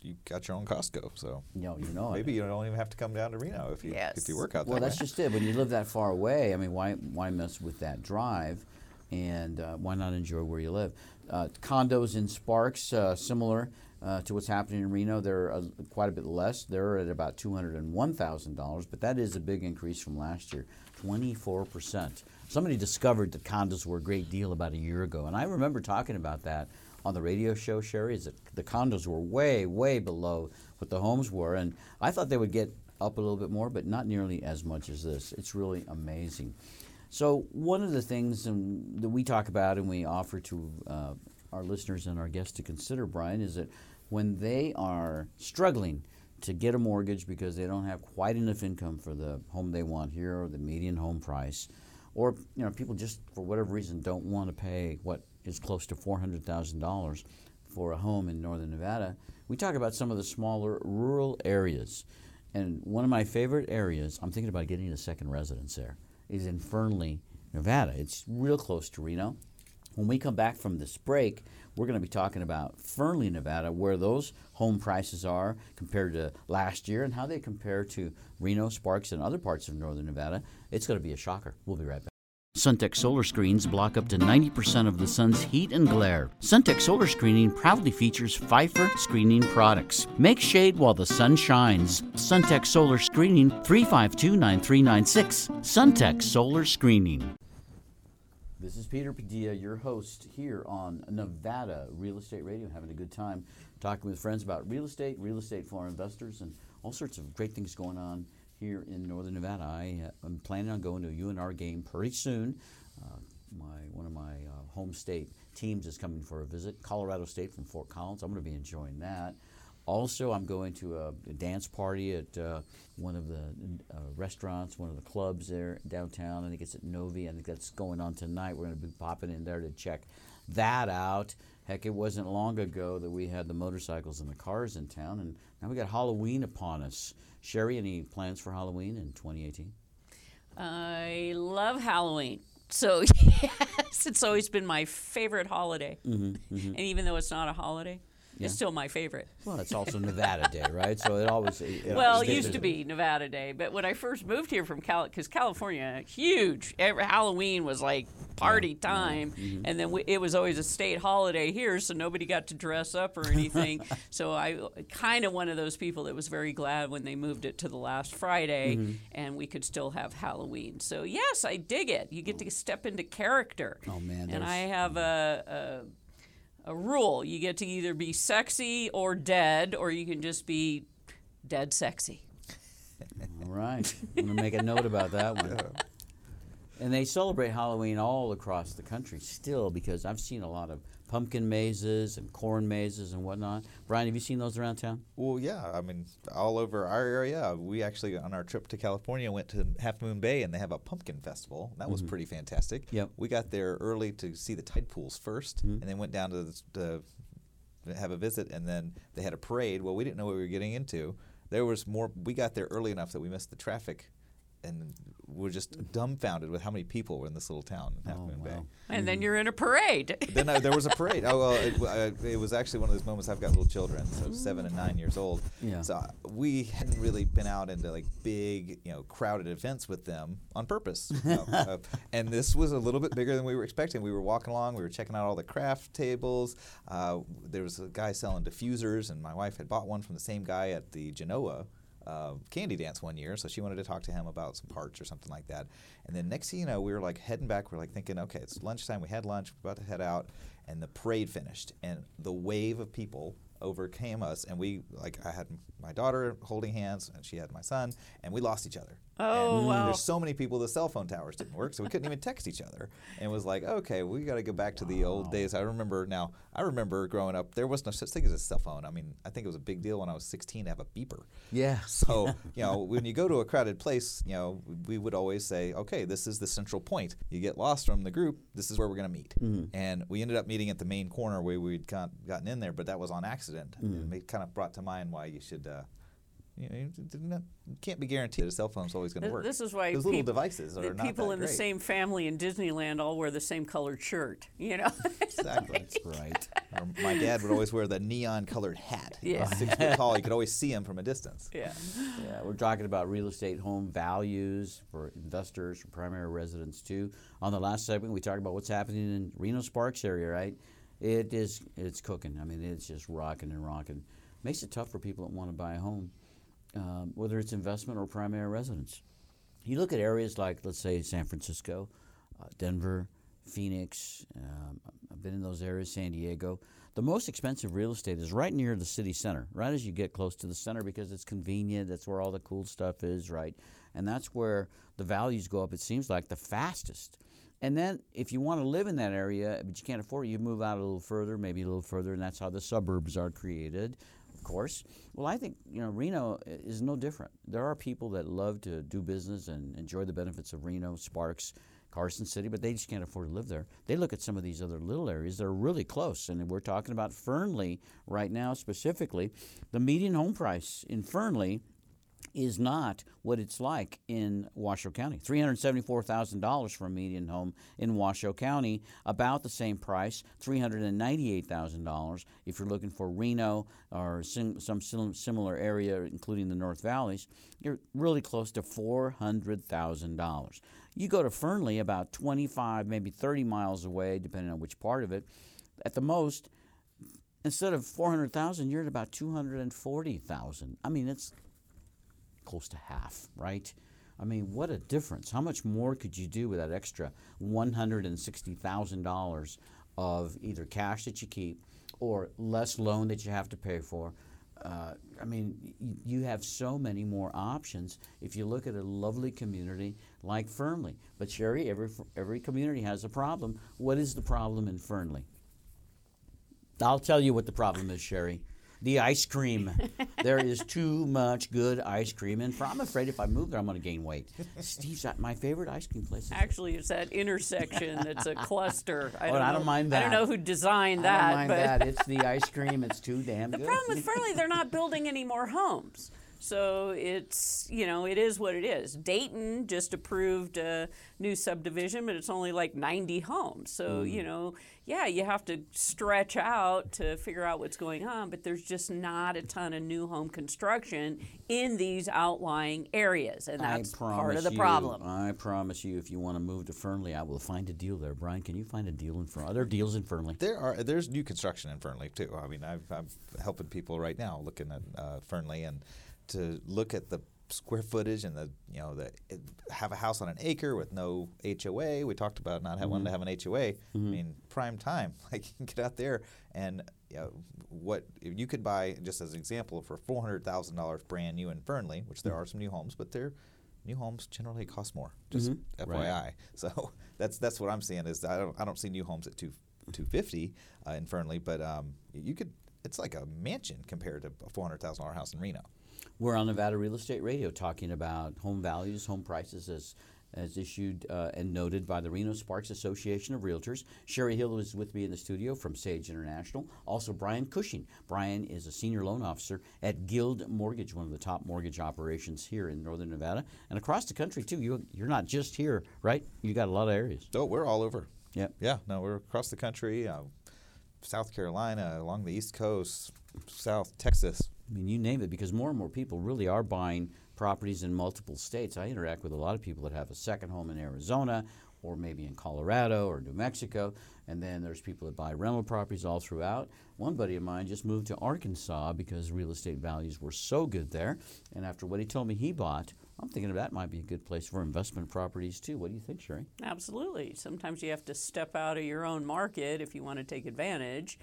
you got your own Costco, so You know, you know it. maybe you don't even have to come down to Reno if you Yes. if you work out there. Well, that that's way. just it. When you live that far away, I mean, why why mess with that drive? And uh, why not enjoy where you live? Uh, condos in Sparks, uh, similar uh, to what's happening in Reno, they're uh, quite a bit less. They're at about two hundred and one thousand dollars, but that is a big increase from last year, twenty four percent. Somebody discovered that condos were a great deal about a year ago, and I remember talking about that on the radio show. Sherry, is that the condos were way way below what the homes were, and I thought they would get up a little bit more, but not nearly as much as this. It's really amazing. So one of the things um, that we talk about and we offer to uh, our listeners and our guests to consider, Brian, is that when they are struggling to get a mortgage because they don't have quite enough income for the home they want here or the median home price, or you know people just for whatever reason don't want to pay what is close to four hundred thousand dollars for a home in northern Nevada, we talk about some of the smaller rural areas. And one of my favorite areas, I'm thinking about getting a second residence there, is in Fernley, Nevada. It's real close to Reno. When we come back from this break, we're going to be talking about Fernley, Nevada, where those home prices are compared to last year and how they compare to Reno, Sparks, and other parts of northern Nevada. It's going to be a shocker. We'll be right back. Suntech solar screens block up to 90% of the sun's heat and glare. Suntech solar screening proudly features Phifer screening products. Make shade while the sun shines. Suntech solar screening 352 9396. Suntech solar screening. This is Peter Padilla, your host here on Nevada Real Estate Radio, having a good time talking with friends about real estate, real estate for investors, and all sorts of great things going on here in Northern Nevada. I uh, am planning on going to a UNR game pretty soon. Uh, my one of my uh, home state teams is coming for a visit. Colorado State from Fort Collins. I'm going to be enjoying that. Also, I'm going to a, a dance party at uh, one of the uh, restaurants, one of the clubs there downtown. I think it's at Novi. I think that's going on tonight. We're going to be popping in there to check that out. Heck, it wasn't long ago that we had the motorcycles and the cars in town, and now we got Halloween upon us. Sherry, any plans for Halloween in 2018? I love Halloween. So, yes, it's always been my favorite holiday. Mm-hmm, And even though it's not a holiday, it's still my favorite. Well, it's also Nevada Day, right? So it always. It, Well, it used to be Nevada Day, but when I first moved here from Cal, because California, huge, every Halloween was like party time, Mm-hmm. and then we, it was always a state holiday here, so nobody got to dress up or anything. so I kind of one of those people that was very glad when they moved it to the last Friday, Mm-hmm. and we could still have Halloween. So yes, I dig it. You get to step into character. Oh, man, And I have a. a a rule. You get to either be sexy or dead, or you can just be dead sexy. All right. I'm going to make a note about that one. And they celebrate Halloween all across the country still because I've seen a lot of pumpkin mazes and corn mazes and whatnot. Brian, have you seen those around town? Well, yeah. I mean, all over our area. We actually, on our trip to California, went to Half Moon Bay, and they have a pumpkin festival. That was mm-hmm. pretty fantastic. Yep. We got there early to see the tide pools 1st mm-hmm. and then went down to the, to have a visit, and then they had a parade. Well, we didn't know what we were getting into. There was more. We got there early enough that we missed the traffic and we're just dumbfounded with how many people were in this little town in Half Oh, Moon Bay. And then you're in a parade. then uh, there was a parade. Oh well, it, uh, it was actually one of those moments. I've got little children, so seven and nine years old. Yeah. So uh, we hadn't really been out into like big, you know, crowded events with them on purpose. you know, uh, and this was a little bit bigger than we were expecting. We were walking along, we were checking out all the craft tables. Uh, there was a guy selling diffusers, and my wife had bought one from the same guy at the Genoa uh, candy dance one year, so she wanted to talk to him about some parts or something like that. And then next thing you know, we were like heading back. We're like thinking, okay, it's lunchtime. We had lunch. We're about to head out, and the parade finished, and the wave of people overcame us, and we like I had my daughter holding hands, and she had my son, and we lost each other. Oh, mm, and wow. There's so many people. The cell phone towers didn't work, so we couldn't even text each other. And it was like, okay, we got to go back to the old days. I remember now. I remember growing up, there was no such thing as a cell phone. I mean, I think it was a big deal when I was 16 to have a beeper. Yeah. So, you know, when you go to a crowded place, you know, we would always say, okay, this is the central point. You get lost from the group, this is where we're going to meet. Mm-hmm. And we ended up meeting at the main corner where we'd gotten in there, but that was on accident. And it kind of brought to mind why you should. Uh, you, know, not- you can't be guaranteed that a cell phone's always going to work. This is why those peop- little devices the are not people that in the same family in Disneyland all wear the same colored shirt. You know, Exactly. That's right. Or my dad would always wear the neon colored hat. He was Yeah. Six foot tall. You could always see him from a distance. yeah. Yeah, we're talking about real estate home values for investors, for primary residents too. On the last segment, we talked about what's happening in Reno Sparks area, right? It is, it's cooking. I mean, it's just rocking and rocking. Makes it tough for people that want to buy a home, um, whether it's investment or primary residence. You look at areas like, let's say, San Francisco, uh, Denver, Phoenix. Um, I've been in those areas, San Diego. The most expensive real estate is right near the city center, right as you get close to the center because it's convenient. That's where all the cool stuff is, right? And that's where the values go up, it seems like, the fastest. And then if you want to live in that area, but you can't afford it, you move out a little further, maybe a little further, and that's how the suburbs are created, course. Well, I think, you know, Reno is no different. There are people that love to do business and enjoy the benefits of Reno, Sparks, Carson City, but they just can't afford to live there. They look at some of these other little areas that are really close, and we're talking about Fernley right now specifically. The median home price in Fernley is not what it's like in Washoe County. $374,000 for a median home in Washoe County, about the same price, $398,000 if you're looking for Reno or sim- some sim- similar area, including the North Valleys. You're really close to $400,000. You go to Fernley, about 25, maybe 30 miles away, depending on which part of it, at the most, instead of 400,000, you're at about 240,000. I mean, it's close to half, right? I mean, what a difference. How much more could you do with that extra $160,000 of either cash that you keep or less loan that you have to pay for? Uh, I mean, you have so many more options if you look at a lovely community like Fernley. But Sherry, every every community has a problem. What is the problem in Fernley? I'll tell you what the problem is, Sherry. The ice cream. there is too much good ice cream, and I'm afraid if I move there, I'm going to gain weight. Steve's at my favorite ice cream place. Actually, it's that intersection that's a cluster. I Oh, don't, I know, don't mind I don't know who designed I that, don't mind that. It's the ice cream. It's too damn the good. problem with Fernley, they're not building any more homes. So it's, you know, it is what it is. Dayton just approved a new subdivision, but it's only like 90 homes. So, Mm. you know, yeah, you have to stretch out to figure out what's going on, but there's just not a ton of new home construction in these outlying areas. And that's part of the you, problem. I promise you, if you want to move to Fernley, I will find a deal there. Brian, can you find a deal in Fernley? Are there deals in Fernley? There are there's new construction in Fernley too. I mean, I've, I'm helping people right now looking at uh, Fernley and to look at the square footage and the you know the have a house on an acre with no HOA. We talked about not having to have an HOA. I mean, prime time. Like you can get out there and you know, what you could buy just as an example for four hundred thousand dollars brand new in Fernley, which there are some new homes, but they're new homes generally cost more. Just FYI. Right. So that's that's what I'm seeing is I don't I don't see new homes at two two fifty uh, in Fernley, but um, you could it's like a mansion compared to a four hundred thousand dollar house in Reno. We're on Nevada Real Estate Radio talking about home values, home prices as as issued uh, and noted by the Reno Sparks Association of Realtors. Sherry Hill is with me in the studio from Sage International. Also, Brian Cushing. Brian is a senior loan officer at Guild Mortgage, one of the top mortgage operations here in Northern Nevada and across the country too. You you're not just here, right? You got a lot of areas. Oh, we're all over. Yeah, Yeah, no, we're across the country, uh, South Carolina, along the East Coast, South Texas. I mean, you name it, because more and more people really are buying properties in multiple states. I interact with a lot of people that have a second home in Arizona or maybe in Colorado or New Mexico, and then there's people that buy rental properties all throughout. One buddy of mine just moved to Arkansas because real estate values were so good there, and after what he told me he bought, I'm thinking that might be a good place for investment properties too. What do you think, Sherry? Absolutely. Sometimes you have to step out of your own market if you want to take advantage.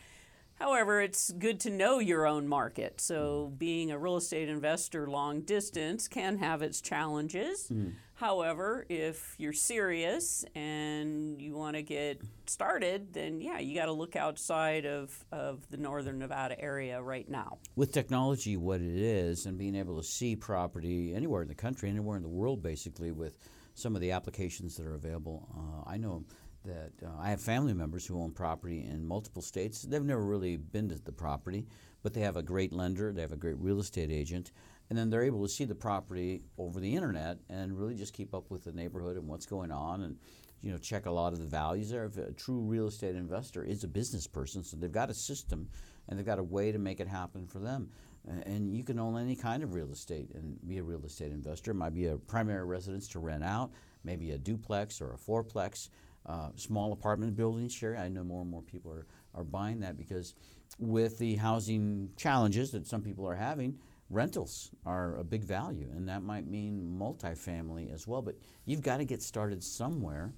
However, it's good to know your own market. So, being a real estate investor long distance can have its challenges. However, if you're serious and you want to get started, then yeah, you got to look outside of, of the northern Nevada area right now. with technology what it is and being able to see property anywhere in the country, anywhere in the world, basically, with some of the applications that are available. Uh, I know that uh, I have family members who own property in multiple states. They've never really been to the property, but they have a great lender, they have a great real estate agent, and then they're able to see the property over the internet and really just keep up with the neighborhood and what's going on and you know check a lot of the values there. If a true real estate investor is a business person, so they've got a system and they've got a way to make it happen for them. And you can own any kind of real estate and be a real estate investor. It might be a primary residence to rent out, maybe a duplex or a fourplex, uh, small apartment buildings. Sherry, I know more and more people are, are buying that because with the housing challenges that some people are having, rentals are a big value, and that might mean multifamily as well. But you've got to get started somewhere.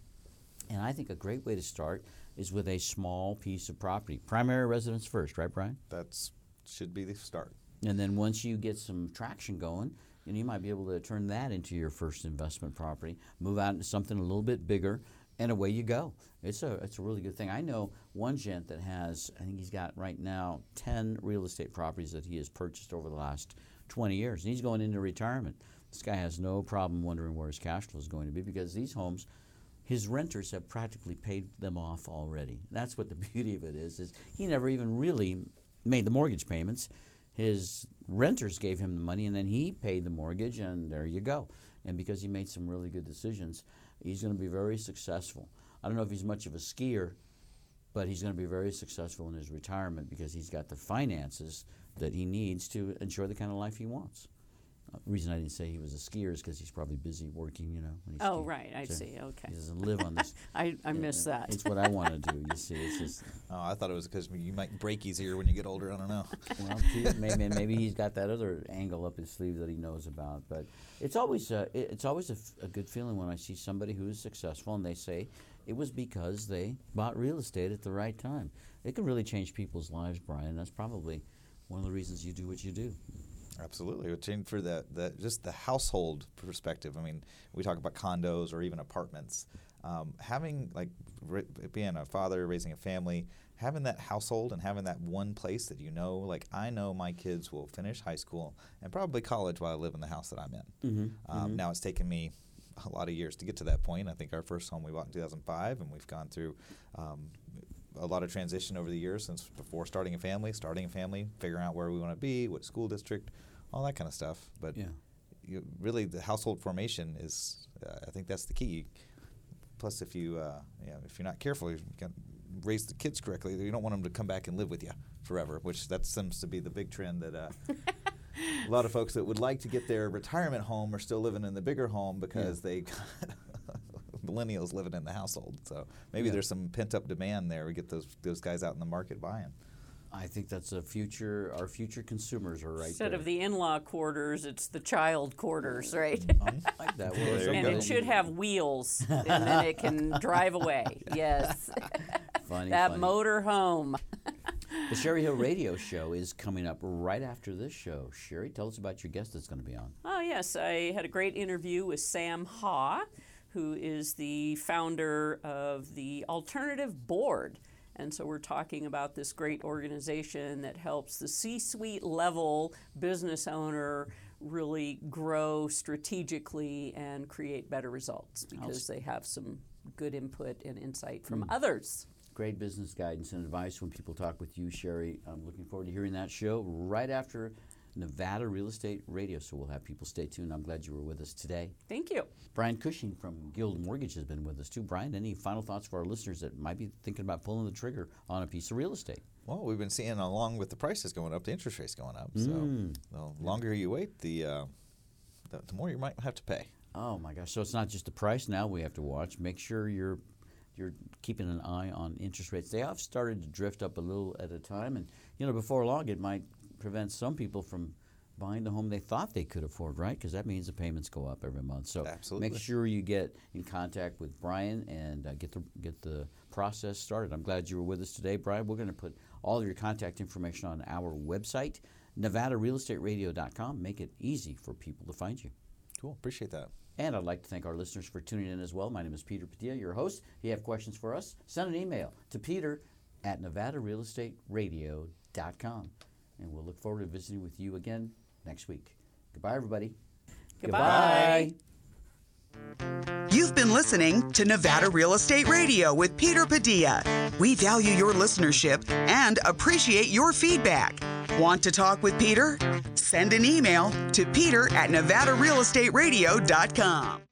And I think a great way to start is with a small piece of property. Primary residence first, right, Brian? That's should be the start. And then once you get some traction going, know, you might be able to turn that into your first investment property, move out into something a little bit bigger, and away you go. It's a it's a really good thing. I know one gent that has I think he's got right now ten real estate properties that he has purchased over the last twenty years, and he's going into retirement. This guy has no problem wondering where his cash flow is going to be because these homes his renters have practically paid them off already. That's what the beauty of it is. Is he never even really made the mortgage payments. His renters gave him the money, and then he paid the mortgage, and there you go. And because he made some really good decisions, he's going to be very successful. I don't know if he's much of a skier, but he's going to be very successful in his retirement because he's got the finances that he needs to ensure the kind of life he wants. Uh, the reason I didn't say he was a skier is because he's probably busy working, you know. When he's Oh, skiing. right. I So see. Okay. He doesn't live on this. I, I missed Yeah, that. It's what I want to do. You see, it's just Oh, I thought it was because you might break easier when you get older. I don't know. well, maybe maybe he's got that other angle up his sleeve that he knows about. But it's always a, it's always a, f- a good feeling when I see somebody who is successful and they say it was because they bought real estate at the right time. It can really change people's lives, Brian. That's probably one of the reasons you do what you do. Absolutely, it changed for the, the just the household perspective. I mean, we talk about condos or even apartments. Um, having like being a father, raising a family, having that household and having that one place that you know, like I know my kids will finish high school and probably college while I live in the house that I'm in. Mm-hmm. Um, Now it's taken me a lot of years to get to that point. I think our first home we bought in 2005, and we've gone through um, a lot of transition over the years since before starting a family, starting a family, figuring out where we want to be, what school district, all that kind of stuff. But Yeah. you, really, the household formation is, uh, I think that's the key. Plus, if you, uh, you know, if you're not careful, you can raise the kids correctly. You don't want them to come back and live with you forever, which that seems to be the big trend that. Uh, a lot of folks that would like to get their retirement home are still living in the bigger home because they got millennials living in the household. So maybe Yeah. there's some pent up demand there. We get those those guys out in the market buying. I think that's a future. Our future consumers are right Instead there. of the in-law quarters, it's the child quarters, right? Mm-hmm. I like that. Well, and go. it should have wheels, and then it can drive away. Yes, funny, that funny. motor home. The Sherry Hill Radio Show is coming up right after this show. Sherry, tell us about your guest that's going to be on. Oh, yes. I had a great interview with Sam Ha, who is the founder of the Alternative Board. And so we're talking about this great organization that helps the C suite level business owner really grow strategically and create better results because they have some good input and insight from mm. others. Great business guidance and advice when people talk with you, Sherry. I'm looking forward to hearing that show right after Nevada Real Estate Radio. So we'll have people stay tuned. I'm glad you were with us today. Thank you. Brian Cushing from Guild Mortgage has been with us too. Brian, any final thoughts for our listeners that might be thinking about pulling the trigger on a piece of real estate? Well, we've been seeing along with the prices going up, the interest rates going up. So the longer you wait, the, uh, the the more you might have to pay. Oh my gosh! So it's not just the price now we have to watch. Make sure you're you're keeping an eye on interest rates. They have started to drift up a little at a time, and you know before long it might prevent some people from buying the home they thought they could afford, right? Because that means the payments go up every month. So Absolutely. make sure you get in contact with Brian and uh, get the get the process started. I'm glad you were with us today, Brian. We're going to put all of your contact information on our website, NevadaRealEstateRadio.com. Make it easy for people to find you. Cool. Appreciate that. And I'd like to thank our listeners for tuning in as well. My name is Peter Padilla, your host. If you have questions for us, send an email to peter at nevadarealestateradio.com. And we'll look forward to visiting with you again next week. Goodbye, everybody. Goodbye. You've been listening to Nevada Real Estate Radio with Peter Padilla. We value your listenership and appreciate your feedback. Want to talk with Peter? Send an email to peter at nevadarealestateradio.com.